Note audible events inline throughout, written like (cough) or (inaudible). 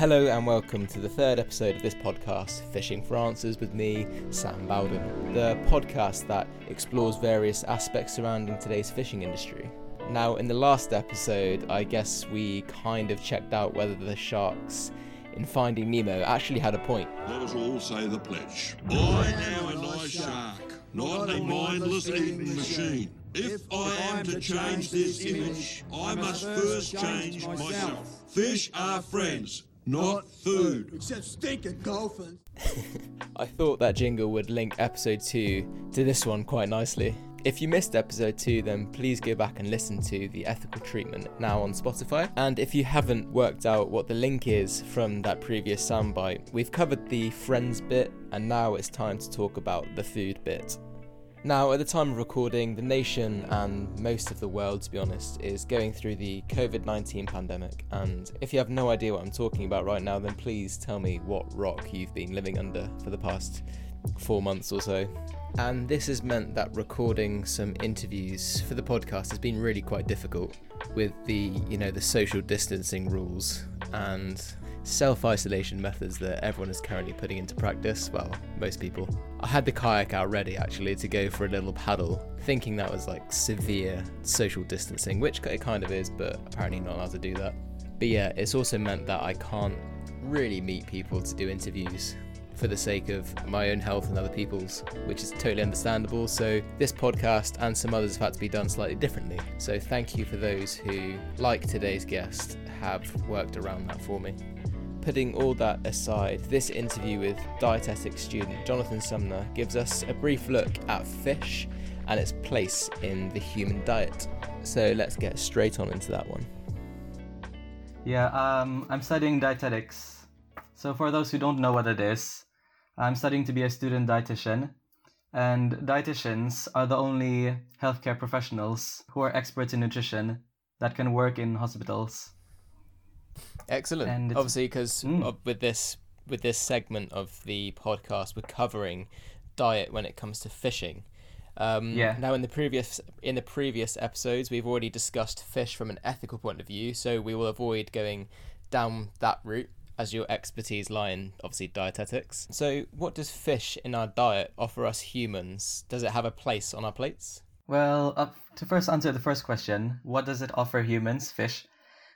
Hello and welcome to the third episode of this podcast, Fishing for Answers, with me, Sam Bowden, the podcast that explores various aspects surrounding today's fishing industry. Now, in the last episode, I guess we kind of checked out whether the sharks in Finding Nemo actually had a point. Let us all say the pledge. I am a nice shark, not a mindless eating machine. If I am to change this image, I must first change myself. Fish are friends, not food. Except stinking dolphins. (laughs) I thought that jingle would link episode 2 to this one quite nicely. If you missed episode 2, then please go back and listen to the ethical treatment now on Spotify. And if you haven't worked out what the link is from that previous soundbite, we've covered the friends bit, and now it's time to talk about the food bit. Now, at the time of recording, the nation and most of the world, to be honest, is going through the COVID 19 pandemic. And if you have no idea what I'm talking about right now, then please tell me what rock you've been living under for the past four months or so. And this has meant that recording some interviews for the podcast has been really quite difficult with the, you know, the social distancing rules and self isolation methods that everyone is currently putting into practice. Well, most people. I had the kayak out ready actually to go for a little paddle, thinking that was like severe social distancing, which it kind of is, but apparently not allowed to do that. But yeah, it's also meant that I can't really meet people to do interviews for the sake of my own health and other people's, which is totally understandable. So, this podcast and some others have had to be done slightly differently. So, thank you for those who, like today's guest, have worked around that for me. Putting all that aside, this interview with dietetics student Jonathan Sumner gives us a brief look at fish and its place in the human diet. So let's get straight on into that one. Yeah, um, I'm studying dietetics. So, for those who don't know what it is, I'm studying to be a student dietitian. And dietitians are the only healthcare professionals who are experts in nutrition that can work in hospitals. Excellent. And Obviously, because Mm. with this with this segment of the podcast, we're covering diet when it comes to fishing. Um, Yeah. Now, in the previous in the previous episodes, we've already discussed fish from an ethical point of view, so we will avoid going down that route as your expertise lie in obviously dietetics. So, what does fish in our diet offer us humans? Does it have a place on our plates? Well, uh, to first answer the first question, what does it offer humans, fish?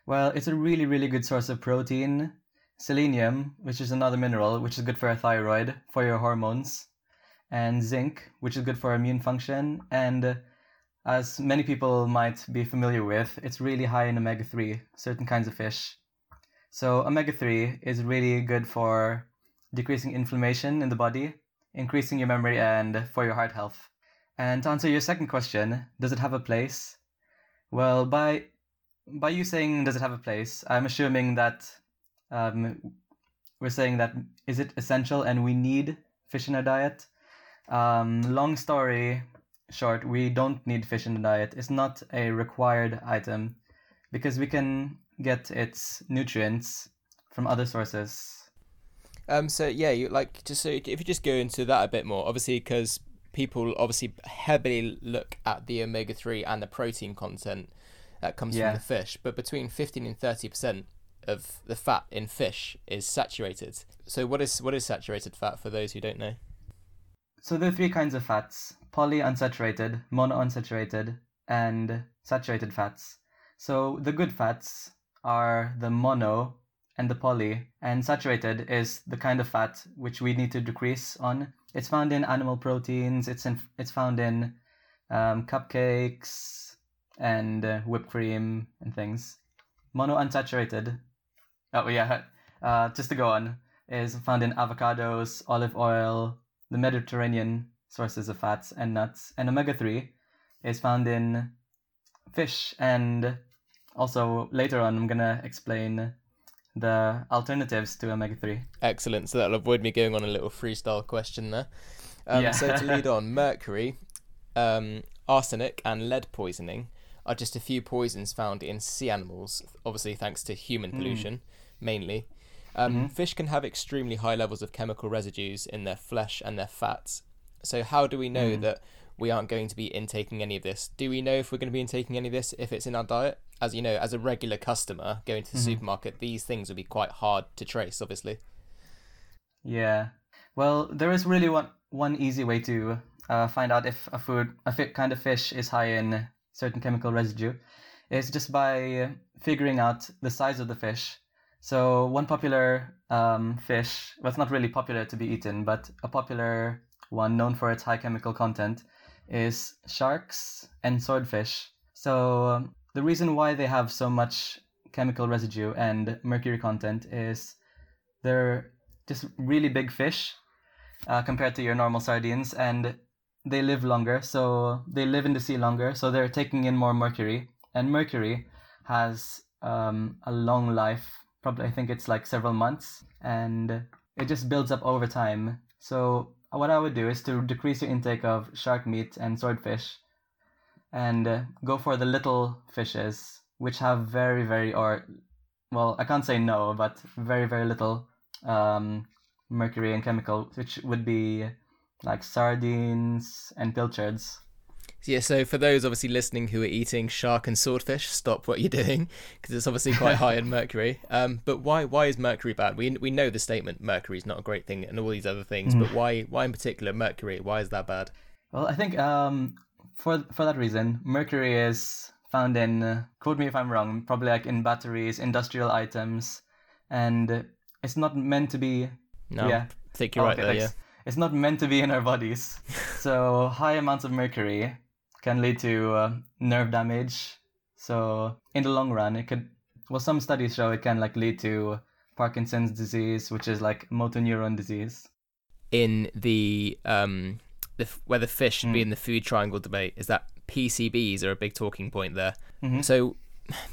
Well, it's a really, really good source of protein, selenium, which is another mineral, which is good for our thyroid, for your hormones, and zinc, which is good for immune function. And as many people might be familiar with, it's really high in omega 3, certain kinds of fish. So, omega 3 is really good for decreasing inflammation in the body, increasing your memory, and for your heart health. And to answer your second question, does it have a place? Well, by by you saying does it have a place, I'm assuming that um, we're saying that is it essential and we need fish in our diet? Um, long story short, we don't need fish in the diet. It's not a required item because we can get its nutrients from other sources. Um, so yeah, you like just so if you just go into that a bit more, obviously because people obviously heavily look at the omega three and the protein content that comes Yeah. from the fish, but between fifteen and thirty percent of the fat in fish is saturated. So what is what is saturated fat for those who don't know? So there are three kinds of fats: polyunsaturated, monounsaturated, and saturated fats. So the good fats are the mono and the poly, and saturated is the kind of fat which we need to decrease on. It's found in animal proteins. It's in, it's found in um, cupcakes and uh, whipped cream and things. Monounsaturated. Oh yeah. Uh, just to go on, is found in avocados, olive oil, the Mediterranean sources of fats and nuts, and omega 3 is found in fish. And also later on, I'm gonna explain the alternatives to omega 3. Excellent. So that'll avoid me going on a little freestyle question there. Um, Yeah. So to lead (laughs) on, mercury, um, arsenic, and lead poisoning are just a few poisons found in sea animals. Obviously, thanks to human pollution, mainly. Um, Fish can have extremely high levels of chemical residues in their flesh and their fats. So how do we know that we aren't going to be intaking any of this. Do we know if we're going to be intaking any of this if it's in our diet? As you know, as a regular customer going to the Mhm. supermarket, these things would be quite hard to trace, obviously. Yeah. Well, there is really one one easy way to uh, find out if a food, a fi- kind of fish, is high in certain chemical residue. Is just by figuring out the size of the fish. So one popular um, fish, well, it's not really popular to be eaten, but a popular one known for its high chemical content is sharks and swordfish. So um, the reason why they have so much chemical residue and mercury content is they're just really big fish uh, compared to your normal sardines, and they live longer. So they live in the sea longer, so they're taking in more mercury, and mercury has um, a long life. Probably, I think it's like several months, and it just builds up over time. So what I would do is to decrease your intake of shark meat and swordfish, and uh, go for the little fishes, which have very, very, or well, I can't say no, but very, very little um, mercury and chemical, which would be like sardines and pilchards. Yeah, so for those obviously listening who are eating shark and swordfish, stop what you're doing (laughs) because it's obviously quite high in (laughs) mercury. Um, but why why is mercury bad? We we know the statement mercury is not a great thing and all these other things, but why why in particular mercury? Why is that bad? Well, I think um, for for that reason, mercury is found in. Uh, quote me if I'm wrong. Probably like in batteries, industrial items, and it's not meant to be. No, Yeah. I think you're right Okay, there. Yeah. It's not meant to be in our bodies. (laughs) so high amounts of mercury can lead to uh, nerve damage. So in the long run, it could. Well, some studies show it can like lead to Parkinson's disease, which is like motor neuron disease. In the um the where the fish should be Mm. in the food triangle debate is that PCBs are a big talking point there. Mhm. So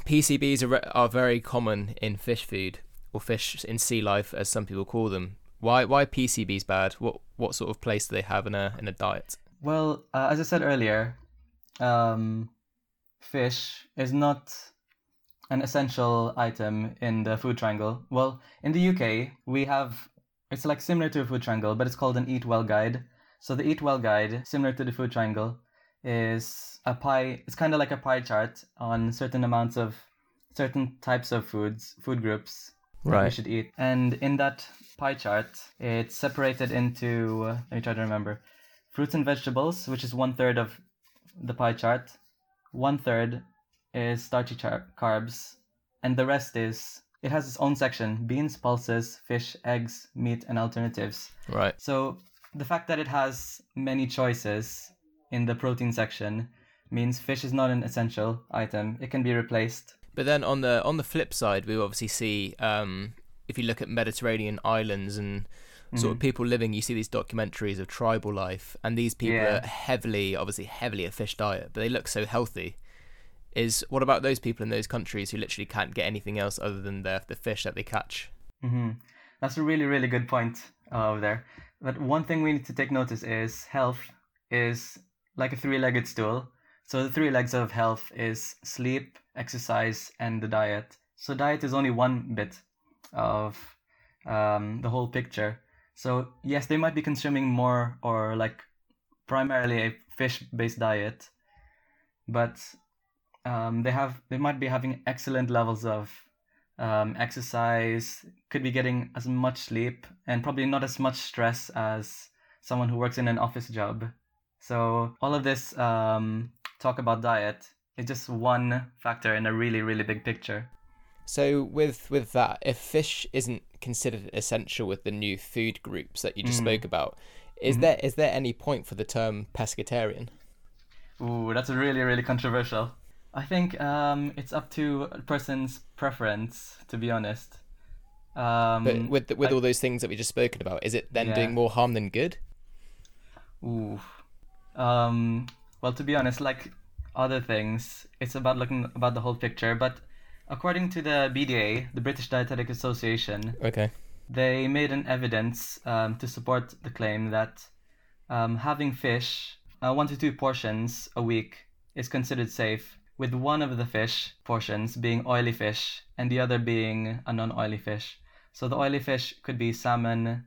PCBs are are very common in fish food or fish in sea life, as some people call them. Why why PCBs bad? What what sort of place do they have in a in a diet? Well, uh, as I said earlier, um, fish is not an essential item in the food triangle. Well, in the UK, we have it's like similar to a food triangle, but it's called an Eat Well guide. So the Eat Well guide, similar to the food triangle, is a pie. It's kind of like a pie chart on certain amounts of certain types of foods, food groups that we should eat. And in that pie chart, it's separated into. Uh, let me try to remember fruits and vegetables, which is one third of the pie chart. One third is starchy char- carbs, and the rest is it has its own section: beans, pulses, fish, eggs, meat, and alternatives. Right. So the fact that it has many choices in the protein section means fish is not an essential item. It can be replaced. But then on the on the flip side, we obviously see um, if you look at Mediterranean islands and sort of people living, you see these documentaries of tribal life, and these people Yeah. are heavily, obviously heavily a fish diet, but they look so healthy. Is what about those people in those countries who literally can't get anything else other than the the fish that they catch? hmm That's a really, really good point uh, over there. But one thing we need to take notice is health is like a three legged stool. So the three legs of health is sleep, exercise, and the diet. So diet is only one bit of um, the whole picture. So yes, they might be consuming more or like primarily a fish based diet, but um, they have they might be having excellent levels of um, exercise, could be getting as much sleep, and probably not as much stress as someone who works in an office job. So all of this um, talk about diet is just one factor in a really really big picture. So with with that, if fish isn't considered essential with the new food groups that you just Mm. spoke about, is Mhm. there is there any point for the term pescatarian? Ooh, that's really really controversial. I think um, it's up to a person's preference, to be honest. Um, But with the, with I- all those things that we just spoken about, is it then Yeah. doing more harm than good? Ooh. Um, well, to be honest, like other things, it's about looking about the whole picture. But according to the BDA, the British Dietetic Association, Okay. they made an evidence um, to support the claim that um, having fish, uh, one to two portions a week, is considered safe, with one of the fish portions being oily fish and the other being a non oily fish. So the oily fish could be salmon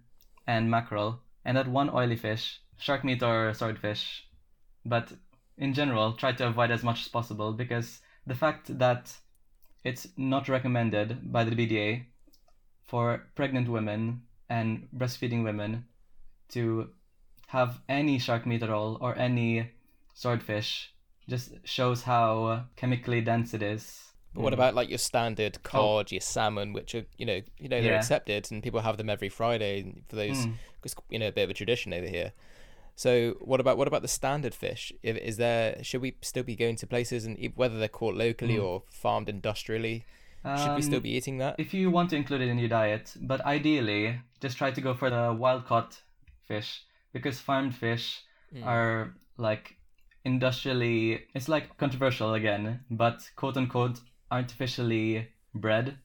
and mackerel, and that one oily fish, shark meat or swordfish, but in general, try to avoid as much as possible because the fact that it's not recommended by the BDA for pregnant women and breastfeeding women to have any shark meat at all or any swordfish just shows how chemically dense it is. But what Mm. about like your standard cod, your salmon, which are you know you know they're Yeah. accepted and people have them every Friday for those Mm. you know a bit of a tradition over here. So what about what about the standard fish? Is there should we still be going to places and whether they're caught locally Mm. or farmed industrially? Should we still Um, be eating that? If you want to include it in your diet, but ideally, just try to go for the wild caught fish because farmed fish Mm. are like industrially. It's like controversial again, but quote unquote artificially bred.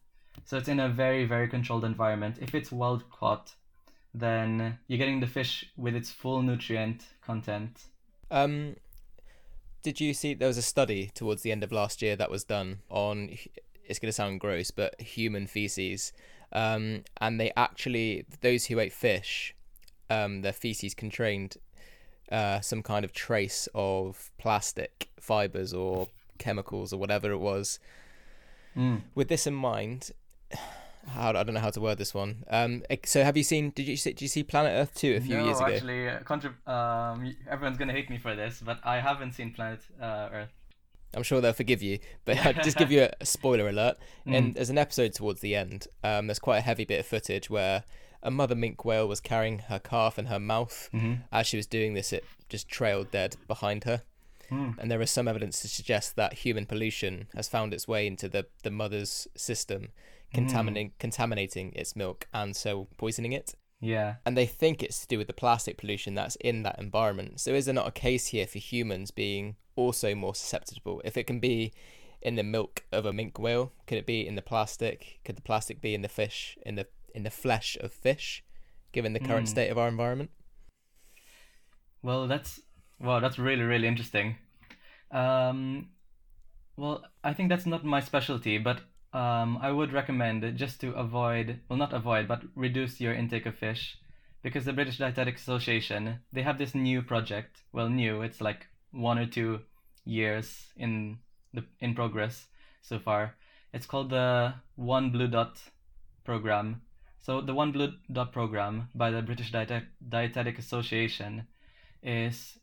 So it's in a very very controlled environment. If it's wild caught, then you're getting the fish with its full nutrient content. Um, did you see there was a study towards the end of last year that was done on? It's going to sound gross, but human feces, um, and they actually those who ate fish, um, their feces contained uh, some kind of trace of plastic fibers or chemicals or whatever it was. Mm. With this in mind, how I don't know how to word this one. Um, so have you seen? Did you see? Did you see Planet Earth two a few no, years ago? No, actually, uh, contra- um, everyone's gonna hate me for this, but I haven't seen Planet uh, Earth. I'm sure they'll forgive you, but I'll just give (laughs) you a, a spoiler alert. Mm. And there's an episode towards the end. Um, there's quite a heavy bit of footage where a mother minke whale was carrying her calf in her mouth. Mhm. As she was doing this, it just trailed dead behind her. Mm. And there is some evidence to suggest that human pollution has found its way into the, the mother's system, contaminating contaminating its milk and so poisoning it. Yeah. And they think it's to do with the plastic pollution that's in that environment. So is there not a case here for humans being also more susceptible? If it can be in the milk of a minke whale, could it be in the plastic? Could the plastic be in the fish, in the in the flesh of fish, given the current Hmm. state of our environment? Well, that's well, that's really really interesting. Um, well, I think that's not my specialty, but um, I would recommend just to avoid, well, not avoid, but reduce your intake of fish, because the British Dietetic Association they have this new project. Well, new, it's like one or two years in the in progress so far. It's called the One Blue Dot program. So the One Blue Dot program by the British Diet- Dietetic Association is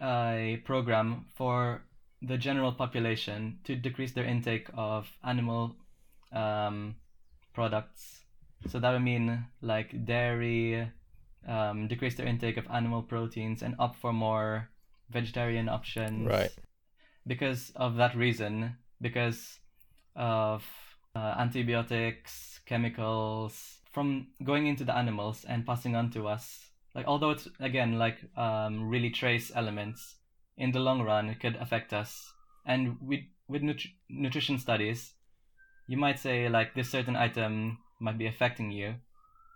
a program for the general population to decrease their intake of animal um, products. So that would mean like dairy, um, decrease their intake of animal proteins, and opt for more vegetarian options. Right. Because of that reason, because of uh, antibiotics, chemicals from going into the animals and passing on to us. Like although it's again like um, really trace elements, in the long run it could affect us. And with with nut- nutrition studies, you might say like this certain item might be affecting you.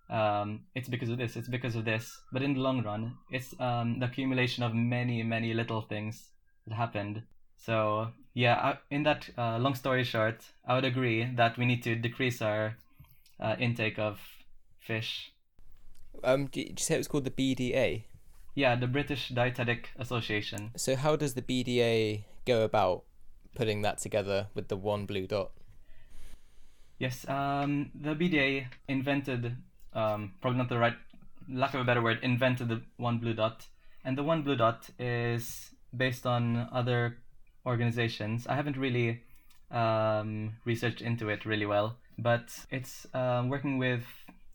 Um, it's because of this. It's because of this. But in the long run, it's um, the accumulation of many many little things that happened. So yeah, I, in that uh, long story short, I would agree that we need to decrease our uh, intake of fish. Um, did you say it was called the BDA? Yeah, the British Dietetic Association. So how does the BDA go about putting that together with the one blue dot? Yes, um, the BDA invented, um, probably not the right, lack of a better word, invented the one blue dot, and the one blue dot is based on other organizations. I haven't really um, researched into it really well, but it's um, working with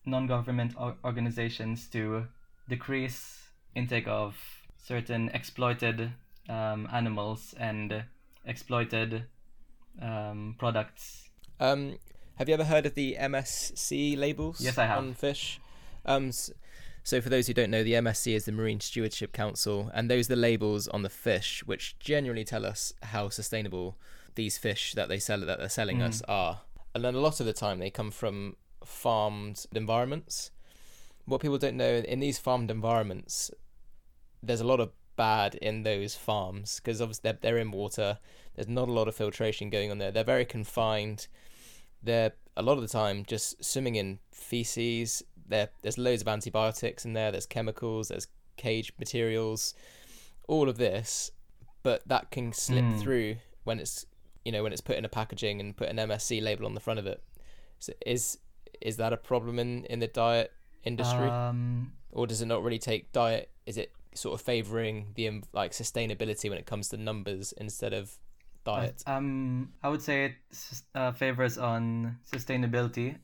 non-government organizations to decrease intake of certain exploited um, animals and exploited um, products. Um, have you ever heard of the MSC labels? Yes, I have. On fish. Um, so for those who don't know, the MSC is the Marine Stewardship Council, and those are the labels on the fish, which generally tell us how sustainable these fish that they sell that they're selling Mm. us are. And then a lot of the time, they come from farmed environments. What people don't know in these farmed environments, there's a lot of bad in those farms because obviously they're, they're in water. There's not a lot of filtration going on there. They're very confined. They're a lot of the time just swimming in feces. There, there's loads of antibiotics in there. There's chemicals. There's cage materials. All of this but that can slip Mm. through when it's you know when it's put in a packaging and put an MSC label on the front of it. So is is that a problem in in the diet industry, Um, or does it not really take diet? Is it sort of favoring the like sustainability when it comes to numbers instead of diet? Um, I would say it uh, favors on sustainability.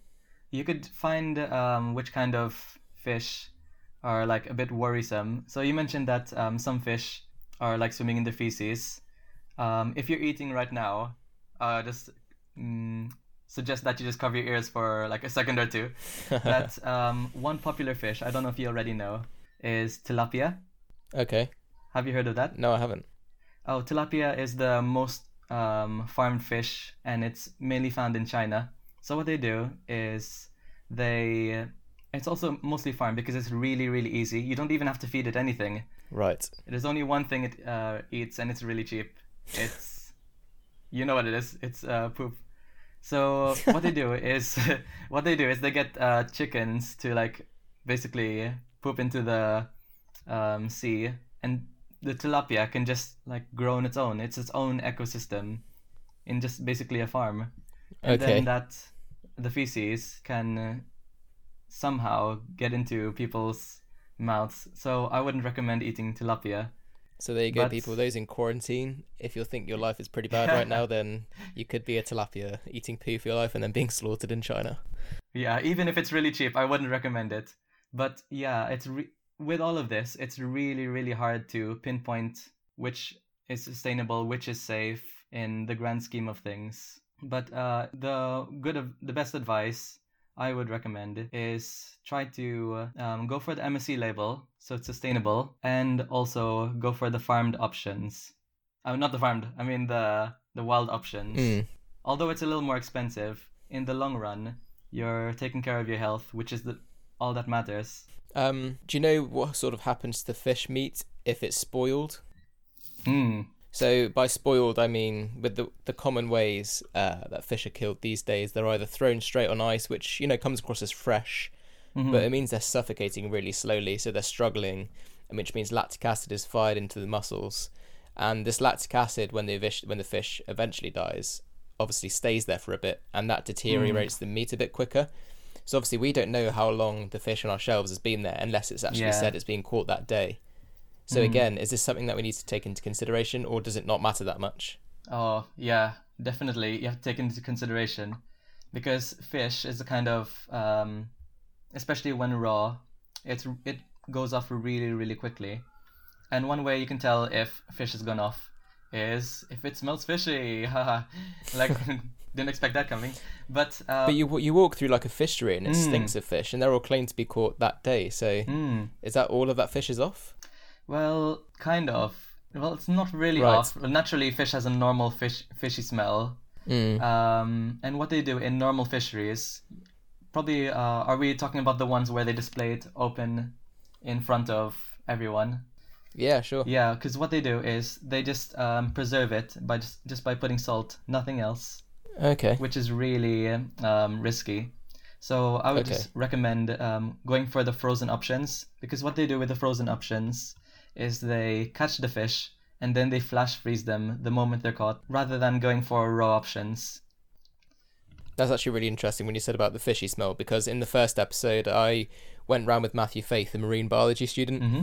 You could find um, which kind of fish are like a bit worrisome. So you mentioned that um, some fish are like swimming in the feces. Um, if you're eating right now, uh, just mm, suggest that you just cover your ears for like a second or two. (laughs) that um, one popular fish, I don't know if you already know, is tilapia. okay, Have you heard of that? no, I haven't. Oh, tilapia is the most um, farmed fish, and it's mainly found in China. So what they do is they. It's also mostly farmed because it's really, really easy. You don't even have to feed it anything. Right. There's only one thing it uh, eats, and it's really cheap. It's, you know what it is. It's uh, poop. So (laughs) what they do is, (laughs) what they do is they get uh, chickens to like basically poop into the um, sea, and the tilapia can just like grow on its own. It's its own ecosystem, in just basically a farm. And Okay. then that the feces can uh, somehow get into people's mouths. So I wouldn't recommend eating tilapia. So there you go, But- people. Those in quarantine, if you think your life is pretty bad right now, (laughs) then you could be a tilapia eating poo for your life and then being slaughtered in China. Yeah, even if it's really cheap, I wouldn't recommend it. But yeah, it's re- with all of this, it's really really hard to pinpoint which is sustainable, which is safe in the grand scheme of things. But uh, the good of the best advice I would recommend is try to um, go for the MSC label, so it's sustainable, and also go for the farmed options. Uh, not the farmed, I mean the the wild options Mm. although it's a little more expensive in the long run you're taking care of your health which is the all that matters Um, do you know what sort of happens to fish meat if it's spoiled? Hmm. So by spoiled, I mean with the the common ways uh, that fish are killed these days, they're either thrown straight on ice, which you know comes across as fresh, Mhm. but it means they're suffocating really slowly, so they're struggling, and which means lactic acid is fired into the muscles, and this lactic acid, when the fish when the fish eventually dies, obviously stays there for a bit, and that deteriorates the meat a bit quicker. So obviously we don't know how long the fish on our shelves has been there unless it's actually Yeah. said it's being caught that day. So again, is this something that we need to take into consideration, or does it not matter that much? oh yeah definitely you have to take into consideration because fish is a kind of um, especially when raw it's it goes off really really quickly and one way you can tell if fish has gone off is if it smells fishy (laughs) like (laughs) didn't expect that coming but uh, But you you walk through like a fishery and it Mm. stinks of fish, and they're all claimed to be caught that day. So hmm. is that all of that fish is off? Well, kind of. Well, it's not really Right. off. Naturally, fish has a normal fish fishy smell. Mm. Um, and what they do in normal fisheries, probably, uh, are we talking about the ones where they display it open in front of everyone? Yeah, sure. Yeah, because what they do is they just um, preserve it by just just by putting salt, nothing else, Okay. which is really um, risky. So I would Okay. just recommend um, going for the frozen options because what they do with the frozen options is they catch the fish and then they flash freeze them the moment they're caught, rather than going for raw options. That's actually really interesting when you said about the fishy smell because in the first episode I went round with Matthew Faith, a marine biology student, hmm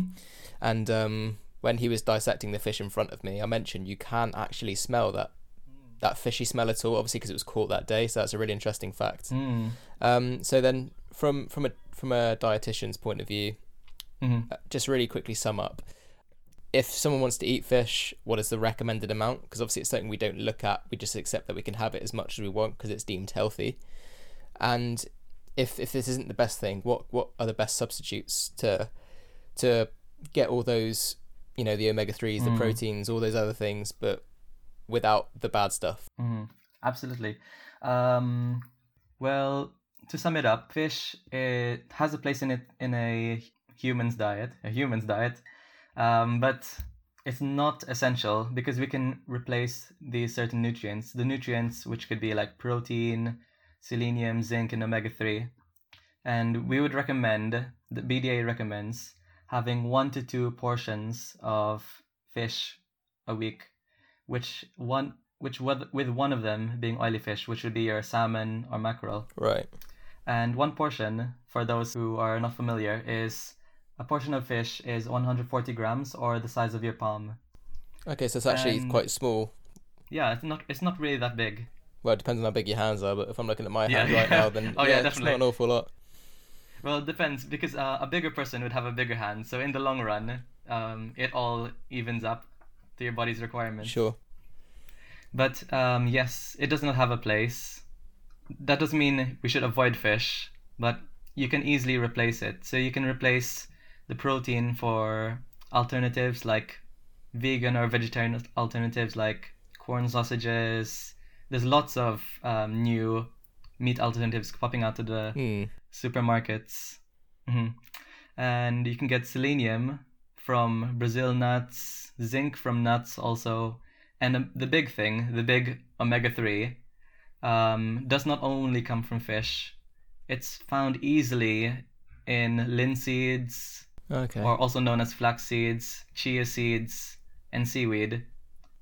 and um, when he was dissecting the fish in front of me, I mentioned you can't actually smell that that fishy smell at all, obviously because it was caught that day. So that's a really interesting fact. Mm. Um, so then, from from a from a dietitian's point of view, hmm uh, just really quickly sum up. If someone wants to eat fish, what is the recommended amount? Because obviously it's something we don't look at. We just accept that we can have it as much as we want because it's deemed healthy. And if if this isn't the best thing, what what are the best substitutes to to get all those, you know, the omega threes, the Mm. proteins, all those other things, but without the bad stuff? hmm Absolutely. Um, well, to sum it up, fish it has a place in it in a human's diet, a human's diet, um, but it's not essential because we can replace these certain nutrients. The nutrients which could be like protein, selenium, zinc, and omega three, and we would recommend the BDA recommends having one to two portions of fish a week which one which with, with one of them being oily fish, which would be your salmon or mackerel. Right. And one portion, for those who are not familiar, is a portion of fish is 140 grams or the size of your palm. Okay, so it's actually And- quite small. Yeah, it's not it's not really that big. Well, it depends on how big your hands are, but if I'm looking at my Yeah. hands right now, then (laughs) Oh, yeah, it's definitely. not an awful lot. Well, it depends because uh, a bigger person would have a bigger hand. So in the long run, um, it all evens up to your body's requirements. Sure. But um, yes, it does not have a place. That doesn't mean we should avoid fish, but you can easily replace it. So you can replace the protein for alternatives like vegan or vegetarian alternatives like Quorn sausages. There's lots of um, new meat alternatives popping out of the Hmm. supermarkets. hmm And you can get selenium from Brazil nuts, zinc from nuts also. And the, the big thing, the big omega 3, um, does not only come from fish, it's found easily in linseeds, Okay. or also known as flax seeds, chia seeds, and seaweed.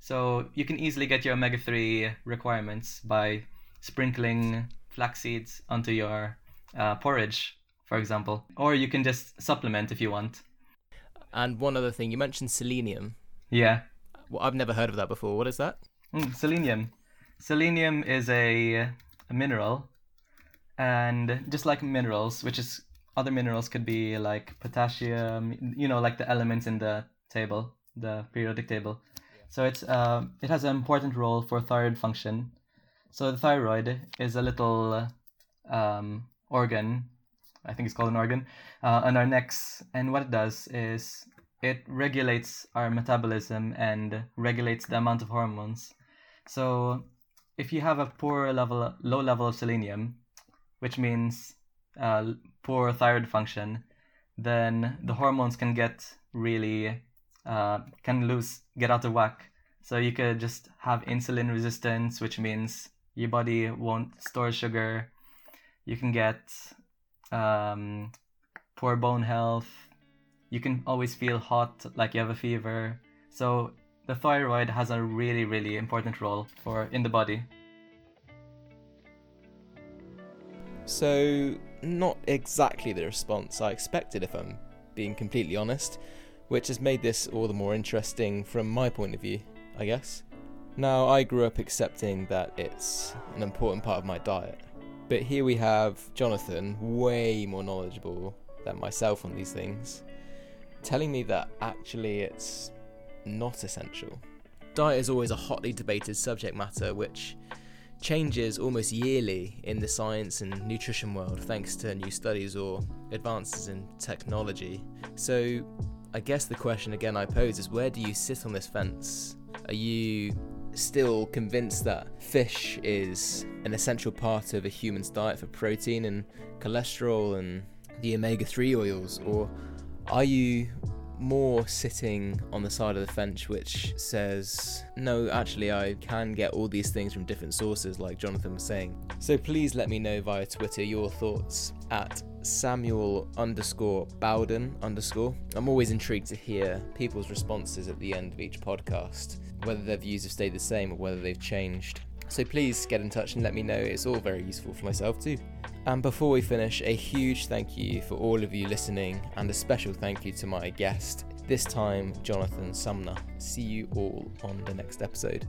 So you can easily get your omega 3 requirements by sprinkling flax seeds onto your uh, porridge, for example. Or you can just supplement if you want. And one other thing, you mentioned selenium. Yeah. Well, I've never heard of that before. What is that? Mm, selenium. Selenium is a, a mineral, and just like minerals, which is other minerals could be like potassium, you know, like the elements in the table, the periodic table. So it's uh, it has an important role for thyroid function. So the thyroid is a little um, organ, I think it's called an organ, uh, on our necks, and what it does is it regulates our metabolism and regulates the amount of hormones. So if you have a poor level, low level of selenium, which means uh, poor thyroid function, then the hormones can get really uh, can lose get out of whack. So you could just have insulin resistance, which means your body won't store sugar. You can get um, poor bone health. You can always feel hot, like you have a fever. So the thyroid has a really, really important role for in the body. So, not exactly the response I expected, if I'm being completely honest, which has made this all the more interesting from my point of view, I guess. Now, I grew up accepting that it's an important part of my diet, but here we have Jonathan, way more knowledgeable than myself on these things, telling me that actually it's not essential. Diet is always a hotly debated subject matter, which changes almost yearly in the science and nutrition world thanks to new studies or advances in technology. So, I guess the question again I pose is where do you sit on this fence? Are you still convinced that fish is an essential part of a human's diet for protein and cholesterol and the omega 3 oils? Or are you more sitting on the side of the fence which says, no, actually, I can get all these things from different sources, like Jonathan was saying. So please let me know via Twitter your thoughts at Samuel underscore Bowden underscore. I'm always intrigued to hear people's responses at the end of each podcast, whether their views have stayed the same or whether they've changed. So please get in touch and let me know. It's all very useful for myself too. And before we finish, a huge thank you for all of you listening, and a special thank you to my guest, this time Jonathan Sumner. See you all on the next episode.